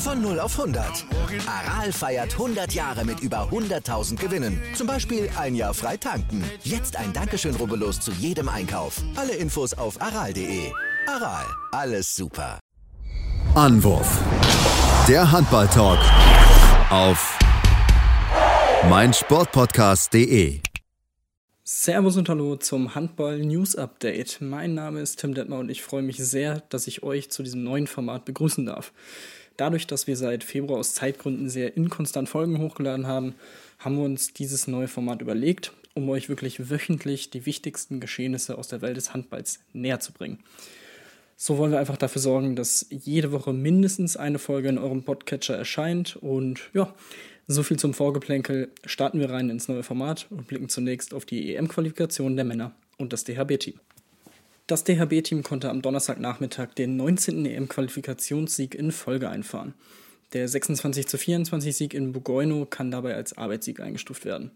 Von 0 auf 100. Aral feiert 100 Jahre mit über 100.000 Gewinnen. Zum Beispiel ein Jahr frei tanken. Jetzt ein Dankeschön, rubbellos zu jedem Einkauf. Alle Infos auf aral.de. Aral, alles super. Anwurf. Der Handball-Talk auf meinsportpodcast.de. Servus und Hallo zum Handball News Update. Mein Name ist Tim Detmer und ich freue mich sehr, dass ich euch zu diesem neuen Format begrüßen darf. Dadurch, dass wir seit Februar aus Zeitgründen sehr inkonstant Folgen hochgeladen haben, haben wir uns dieses neue Format überlegt, um euch wirklich wöchentlich die wichtigsten Geschehnisse aus der Welt des Handballs näher zu bringen. So wollen wir einfach dafür sorgen, dass jede Woche mindestens eine Folge in eurem Podcatcher erscheint. Und ja, so viel zum Vorgeplänkel. Starten wir rein ins neue Format und blicken zunächst auf die EM-Qualifikation der Männer und das DHB-Team. Das DHB-Team konnte am Donnerstagnachmittag den 19. EM-Qualifikationssieg in Folge einfahren. Der 26 zu 24 Sieg in Bugojno kann dabei als Arbeitssieg eingestuft werden.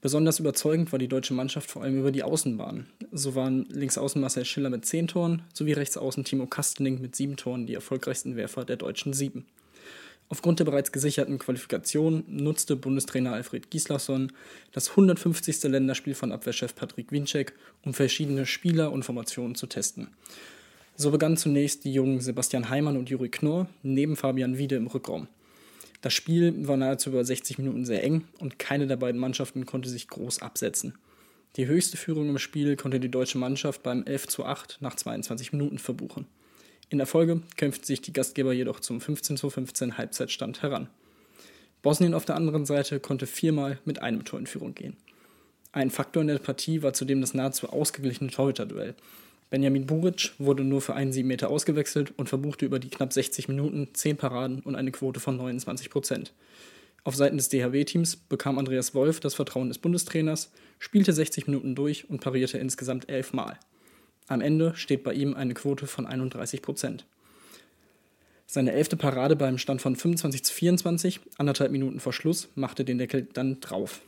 Besonders überzeugend war die deutsche Mannschaft vor allem über die Außenbahn. So waren Linksaußen Marcel Schiller mit 10 Toren sowie Rechtsaußen Timo Kastening mit 7 Toren die erfolgreichsten Werfer der deutschen Sieben. Aufgrund der bereits gesicherten Qualifikation nutzte Bundestrainer Alfred Gislason das 150. Länderspiel von Abwehrchef Patrick Winczek, um verschiedene Spieler und Formationen zu testen. So begannen zunächst die jungen Sebastian Heimann und Juri Knorr neben Fabian Wiede im Rückraum. Das Spiel war nahezu über 60 Minuten sehr eng und keine der beiden Mannschaften konnte sich groß absetzen. Die höchste Führung im Spiel konnte die deutsche Mannschaft beim 11 zu 8 nach 22 Minuten verbuchen. In der Folge kämpften sich die Gastgeber jedoch zum 15 zu 15 Halbzeitstand heran. Bosnien auf der anderen Seite konnte viermal mit einem Tor in Führung gehen. Ein Faktor in der Partie war zudem das nahezu ausgeglichene Torhüterduell. Benjamin Buric wurde nur für einen 7 Meter ausgewechselt und verbuchte über die knapp 60 Minuten 10 Paraden und eine Quote von 29 Prozent. Auf Seiten des DHW-Teams bekam Andreas Wolf das Vertrauen des Bundestrainers, spielte 60 Minuten durch und parierte insgesamt 11 Mal. Am Ende steht bei ihm eine Quote von 31 Prozent. Seine elfte Parade beim Stand von 25 zu 24, anderthalb Minuten vor Schluss, machte den Deckel dann drauf.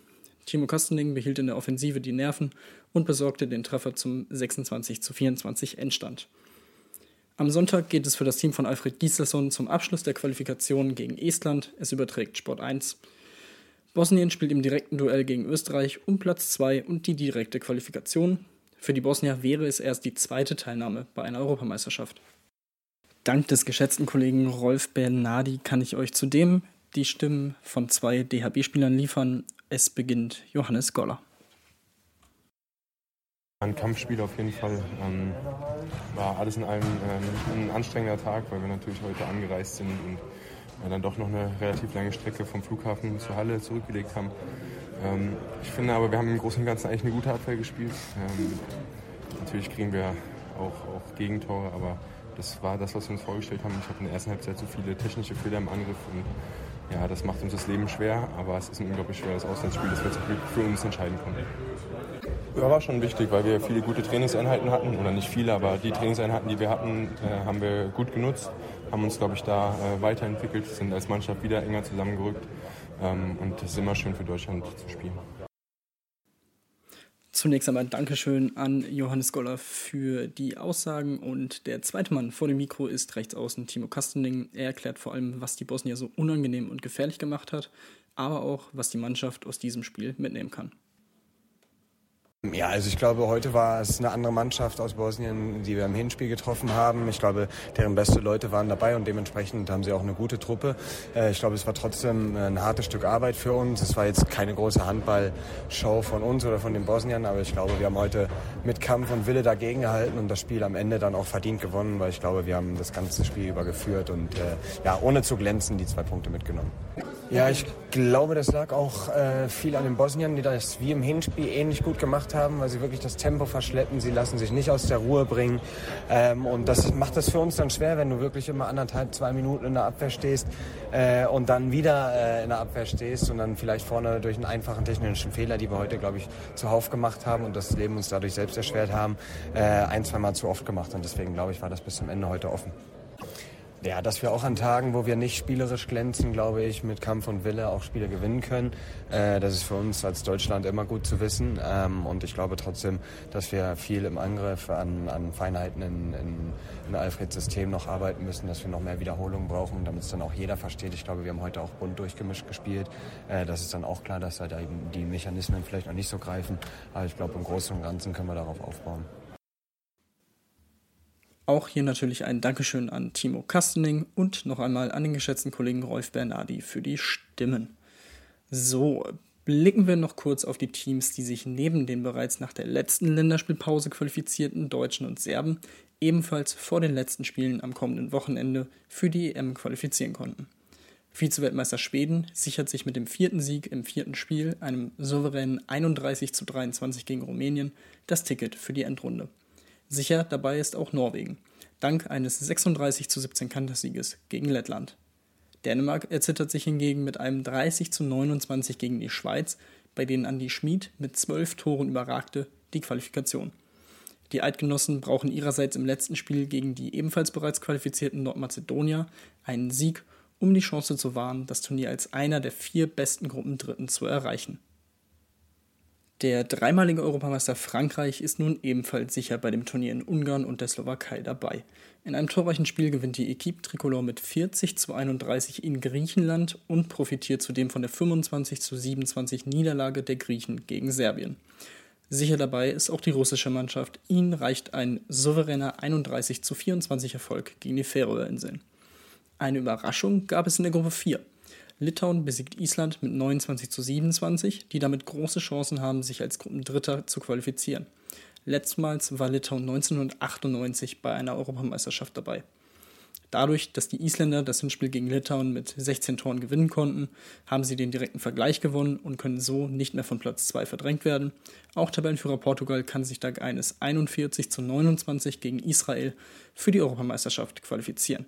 Timo Kastening behielt in der Offensive die Nerven und besorgte den Treffer zum 26 zu 24 Endstand. Am Sonntag geht es für das Team von Alfred Gislason zum Abschluss der Qualifikation gegen Estland. Es überträgt Sport 1. Bosnien spielt im direkten Duell gegen Österreich um Platz 2 und die direkte Qualifikation. Für die Bosnier wäre es erst die zweite Teilnahme bei einer Europameisterschaft. Dank des geschätzten Kollegen Rolf Bernardi kann ich euch zudem die Stimmen von zwei DHB-Spielern liefern. Es beginnt Johannes Goller. Ein Kampfspiel auf jeden Fall. Ähm, war alles in allem ähm, ein anstrengender Tag, weil wir natürlich heute angereist sind und äh, dann doch noch eine relativ lange Strecke vom Flughafen zur Halle zurückgelegt haben. Ähm, ich finde aber, wir haben im Großen und Ganzen eigentlich eine gute Abwehr gespielt. Ähm, natürlich kriegen wir auch, auch Gegentore, aber das war das, was wir uns vorgestellt haben. Ich hatte in der ersten Halbzeit so viele technische Fehler im Angriff und ja, das macht uns das Leben schwer, aber es ist ein unglaublich schweres Auswärtsspiel, das wir für uns entscheiden konnten. Ja, war schon wichtig, weil wir viele gute Trainingseinheiten hatten, oder nicht viele, aber die Trainingseinheiten, die wir hatten, äh, haben wir gut genutzt, haben uns, glaube ich, da äh, weiterentwickelt, sind als Mannschaft wieder enger zusammengerückt und es ist immer schön für Deutschland zu spielen. Zunächst einmal Dankeschön an Johannes Goller für die Aussagen und der zweite Mann vor dem Mikro ist rechtsaußen Timo Kastening. Er erklärt vor allem, was die Bosnier so unangenehm und gefährlich gemacht hat, aber auch, was die Mannschaft aus diesem Spiel mitnehmen kann. Ja, also ich glaube, heute war es eine andere Mannschaft aus Bosnien, die wir im Hinspiel getroffen haben. Ich glaube, deren beste Leute waren dabei und dementsprechend haben sie auch eine gute Truppe. Äh, ich glaube, es war trotzdem ein hartes Stück Arbeit für uns. Es war jetzt keine große Handballshow von uns oder von den Bosniern, aber ich glaube, wir haben heute mit Kampf und Wille dagegen gehalten und das Spiel am Ende dann auch verdient gewonnen, weil ich glaube, wir haben das ganze Spiel über geführt und äh, ja, ohne zu glänzen die zwei Punkte mitgenommen. Ja, ich glaube, das lag auch äh, viel an den Bosniern, die das wie im Hinspiel ähnlich gut gemacht haben, weil sie wirklich das Tempo verschleppen. Sie lassen sich nicht aus der Ruhe bringen. Ähm, und das macht es für uns dann schwer, wenn du wirklich immer anderthalb, zwei Minuten in der Abwehr stehst äh, und dann wieder äh, in der Abwehr stehst und dann vielleicht vorne durch einen einfachen technischen Fehler, die wir heute, glaube ich, zuhauf gemacht haben und das Leben uns dadurch selbst erschwert haben, äh, ein, zweimal zu oft gemacht. Und deswegen, glaube ich, war das bis zum Ende heute offen. Ja, dass wir auch an Tagen, wo wir nicht spielerisch glänzen, glaube ich, mit Kampf und Wille auch Spiele gewinnen können. Äh, das ist für uns als Deutschland immer gut zu wissen. Ähm, und ich glaube trotzdem, dass wir viel im Angriff an, an Feinheiten in, in, in Alfreds System noch arbeiten müssen, dass wir noch mehr Wiederholungen brauchen, damit es dann auch jeder versteht. Ich glaube, wir haben heute auch bunt durchgemischt gespielt. Äh, das ist dann auch klar, dass da die Mechanismen vielleicht noch nicht so greifen. Aber ich glaube, im Großen und Ganzen können wir darauf aufbauen. Auch hier natürlich ein Dankeschön an Timo Kastening und noch einmal an den geschätzten Kollegen Rolf Bernardi für die Stimmen. So, blicken wir noch kurz auf die Teams, die sich neben den bereits nach der letzten Länderspielpause qualifizierten Deutschen und Serben ebenfalls vor den letzten Spielen am kommenden Wochenende für die EM qualifizieren konnten. Vize-Weltmeister Schweden sichert sich mit dem vierten Sieg im vierten Spiel, einem souveränen 31 zu 23 gegen Rumänien, das Ticket für die Endrunde. Sicher dabei ist auch Norwegen, dank eines 36 zu 17 Kantersieges gegen Lettland. Dänemark erzittert sich hingegen mit einem 30 zu 29 gegen die Schweiz, bei denen Andi Schmid mit zwölf Toren überragte, die Qualifikation. Die Eidgenossen brauchen ihrerseits im letzten Spiel gegen die ebenfalls bereits qualifizierten Nordmazedonier einen Sieg, um die Chance zu wahren, das Turnier als einer der vier besten Gruppendritten zu erreichen. Der dreimalige Europameister Frankreich ist nun ebenfalls sicher bei dem Turnier in Ungarn und der Slowakei dabei. In einem torreichen Spiel gewinnt die Equipe Tricolore mit 40 zu 31 in Griechenland und profitiert zudem von der 25 zu 27 Niederlage der Griechen gegen Serbien. Sicher dabei ist auch die russische Mannschaft. Ihnen reicht ein souveräner 31 zu 24 Erfolg gegen die Färöerinseln. Eine Überraschung gab es in der Gruppe 4. Litauen besiegt Island mit 29 zu 27, die damit große Chancen haben, sich als Gruppendritter zu qualifizieren. Letztmals war Litauen 1998 bei einer Europameisterschaft dabei. Dadurch, dass die Isländer das Hinspiel gegen Litauen mit 16 Toren gewinnen konnten, haben sie den direkten Vergleich gewonnen und können so nicht mehr von Platz 2 verdrängt werden. Auch Tabellenführer Portugal kann sich dank eines 41 zu 29 gegen Israel für die Europameisterschaft qualifizieren.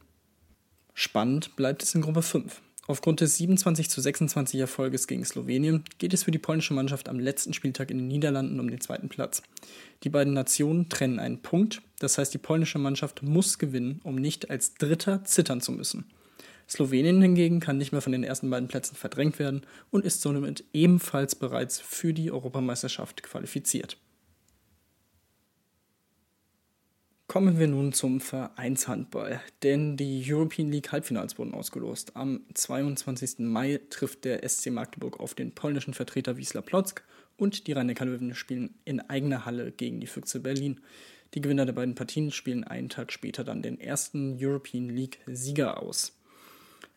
Spannend bleibt es in Gruppe 5. Aufgrund des 27 zu 26 Erfolges gegen Slowenien geht es für die polnische Mannschaft am letzten Spieltag in den Niederlanden um den zweiten Platz. Die beiden Nationen trennen einen Punkt, das heißt die polnische Mannschaft muss gewinnen, um nicht als Dritter zittern zu müssen. Slowenien hingegen kann nicht mehr von den ersten beiden Plätzen verdrängt werden und ist somit ebenfalls bereits für die Europameisterschaft qualifiziert. Kommen wir nun zum Vereinshandball, denn die European League Halbfinals wurden ausgelost. Am 22. Mai trifft der SC Magdeburg auf den polnischen Vertreter Wisla Plock und die rhein löwen spielen in eigener Halle gegen die Füchse Berlin. Die Gewinner der beiden Partien spielen einen Tag später dann den ersten European League Sieger aus.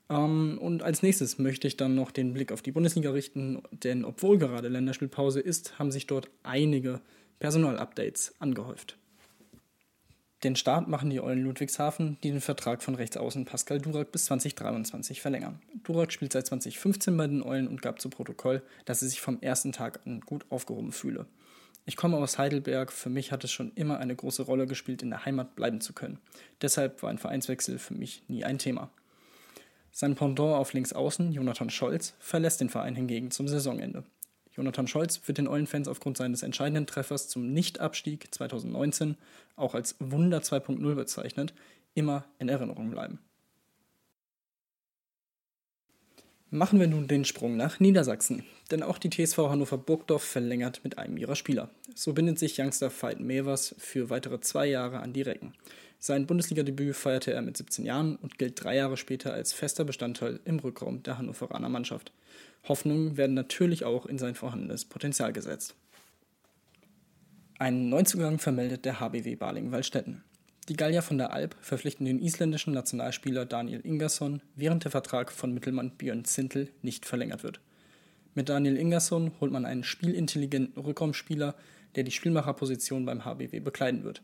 Ähm, und als nächstes möchte ich dann noch den Blick auf die Bundesliga richten, denn obwohl gerade Länderspielpause ist, haben sich dort einige Personalupdates angehäuft. Den Start machen die Eulen Ludwigshafen, die den Vertrag von Rechtsaußen Pascal Durak bis 2023 verlängern. Durak spielt seit 2015 bei den Eulen und gab zu Protokoll, dass er sich vom ersten Tag an gut aufgehoben fühle. Ich komme aus Heidelberg, für mich hat es schon immer eine große Rolle gespielt, in der Heimat bleiben zu können. Deshalb war ein Vereinswechsel für mich nie ein Thema. Sein Pendant auf Linksaußen, Jonathan Scholz, verlässt den Verein hingegen zum Saisonende. Jonathan Scholz wird den Eulenfans aufgrund seines entscheidenden Treffers zum Nichtabstieg 2019, auch als Wunder 2.0 bezeichnet, immer in Erinnerung bleiben. Machen wir nun den Sprung nach Niedersachsen, denn auch die TSV Hannover Burgdorf verlängert mit einem ihrer Spieler. So bindet sich Youngster Veit Mevers für weitere zwei Jahre an die Recken. Sein Bundesligadebüt feierte er mit 17 Jahren und gilt drei Jahre später als fester Bestandteil im Rückraum der Hannoveraner Mannschaft. Hoffnungen werden natürlich auch in sein vorhandenes Potenzial gesetzt. Einen Neuzugang vermeldet der HBW Baling-Wallstätten. Die Gallier von der Alp verpflichten den isländischen Nationalspieler Daniel Ingersson, während der Vertrag von Mittelmann Björn Zintel nicht verlängert wird. Mit Daniel Ingersson holt man einen spielintelligenten Rückraumspieler, der die Spielmacherposition beim HBW bekleiden wird.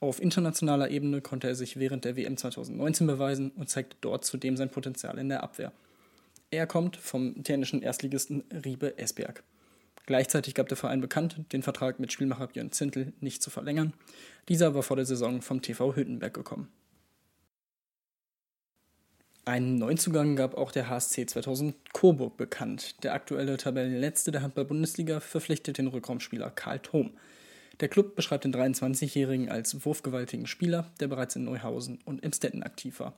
Auf internationaler Ebene konnte er sich während der WM 2019 beweisen und zeigte dort zudem sein Potenzial in der Abwehr. Er kommt vom dänischen Erstligisten Riebe Esbjerg. Gleichzeitig gab der Verein bekannt, den Vertrag mit Spielmacher Björn Zintel nicht zu verlängern. Dieser war vor der Saison vom TV Hüttenberg gekommen. Einen Neuzugang gab auch der HSC 2000 Coburg bekannt. Der aktuelle Tabellenletzte der Handball-Bundesliga verpflichtet den Rückraumspieler Karl Thom. Der Club beschreibt den 23-Jährigen als wurfgewaltigen Spieler, der bereits in Neuhausen und Emstetten aktiv war.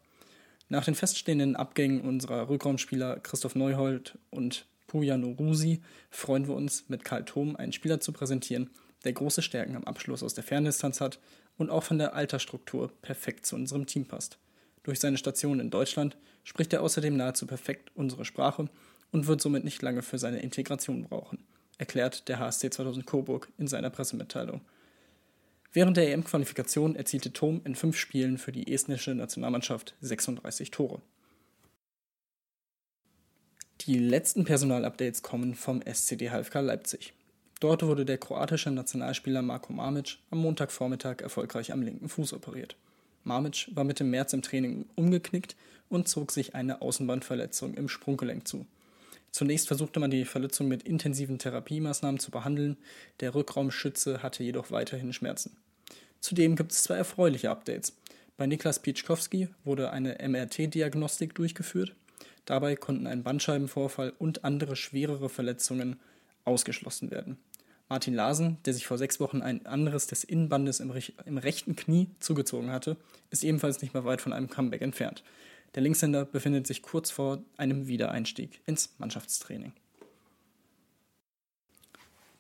Nach den feststehenden Abgängen unserer Rückraumspieler Christoph Neuhold und Pujano Rusi freuen wir uns, mit Karl Thom einen Spieler zu präsentieren, der große Stärken am Abschluss aus der Ferndistanz hat und auch von der Altersstruktur perfekt zu unserem Team passt. Durch seine Station in Deutschland spricht er außerdem nahezu perfekt unsere Sprache und wird somit nicht lange für seine Integration brauchen, erklärt der HSC 2000 Coburg in seiner Pressemitteilung. Während der EM-Qualifikation erzielte Thom in fünf Spielen für die estnische Nationalmannschaft 36 Tore. Die letzten Personalupdates kommen vom SCD HFK Leipzig. Dort wurde der kroatische Nationalspieler Marko Mamic am Montagvormittag erfolgreich am linken Fuß operiert. Mamic war Mitte März im Training umgeknickt und zog sich eine Außenbandverletzung im Sprunggelenk zu. Zunächst versuchte man die Verletzung mit intensiven Therapiemaßnahmen zu behandeln, der Rückraumschütze hatte jedoch weiterhin Schmerzen. Zudem gibt es zwei erfreuliche Updates. Bei Niklas Pieczkowski wurde eine MRT-Diagnostik durchgeführt Dabei konnten ein Bandscheibenvorfall und andere schwerere Verletzungen ausgeschlossen werden. Martin Larsen, der sich vor sechs Wochen ein anderes des Innenbandes im, im, rechten Knie zugezogen hatte, ist ebenfalls nicht mehr weit von einem Comeback entfernt. Der Linkshänder befindet sich kurz vor einem Wiedereinstieg ins Mannschaftstraining.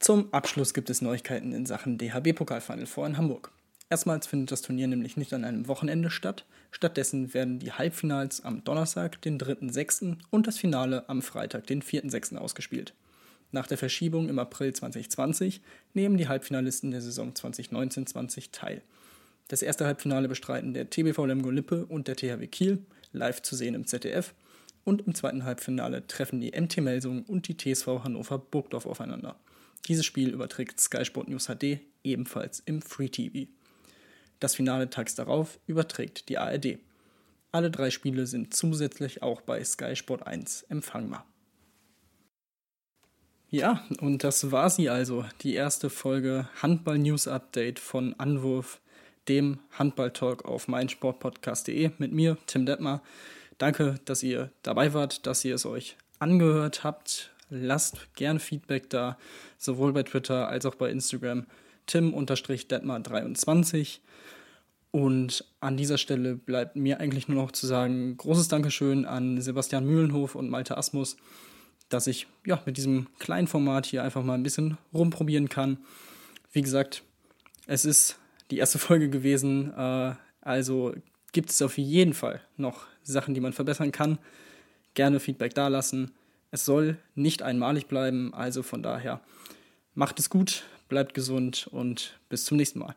Zum Abschluss gibt es Neuigkeiten in Sachen DHB-Pokalfinal vor in Hamburg. Erstmals findet das Turnier nämlich nicht an einem Wochenende statt. Stattdessen werden die Halbfinals am Donnerstag, den 3.6. und das Finale am Freitag, den 4.6. ausgespielt. Nach der Verschiebung im April 2020 nehmen die Halbfinalisten der Saison 2019-20 teil. Das erste Halbfinale bestreiten der TBV Lemgo Lippe und der THW Kiel, live zu sehen im ZDF. Und im zweiten Halbfinale treffen die MT Melsung und die TSV Hannover Burgdorf aufeinander. Dieses Spiel überträgt Sky Sport News HD ebenfalls im Free TV. Das Finale tags darauf überträgt die ARD. Alle drei Spiele sind zusätzlich auch bei Sky Sport 1 empfangbar. Ja, und das war sie also, die erste Folge Handball News Update von Anwurf, dem Handball-Talk auf meinsportpodcast.de mit mir, Tim Detmar. Danke, dass ihr dabei wart, dass ihr es euch angehört habt. Lasst gern Feedback da, sowohl bei Twitter als auch bei Instagram. Tim-Detmar23. Und an dieser Stelle bleibt mir eigentlich nur noch zu sagen, großes Dankeschön an Sebastian Mühlenhof und Malte Asmus, dass ich ja, mit diesem kleinen Format hier einfach mal ein bisschen rumprobieren kann. Wie gesagt, es ist die erste Folge gewesen, äh, also gibt es auf jeden Fall noch Sachen, die man verbessern kann. Gerne Feedback dalassen. Es soll nicht einmalig bleiben, also von daher macht es gut, bleibt gesund und bis zum nächsten Mal.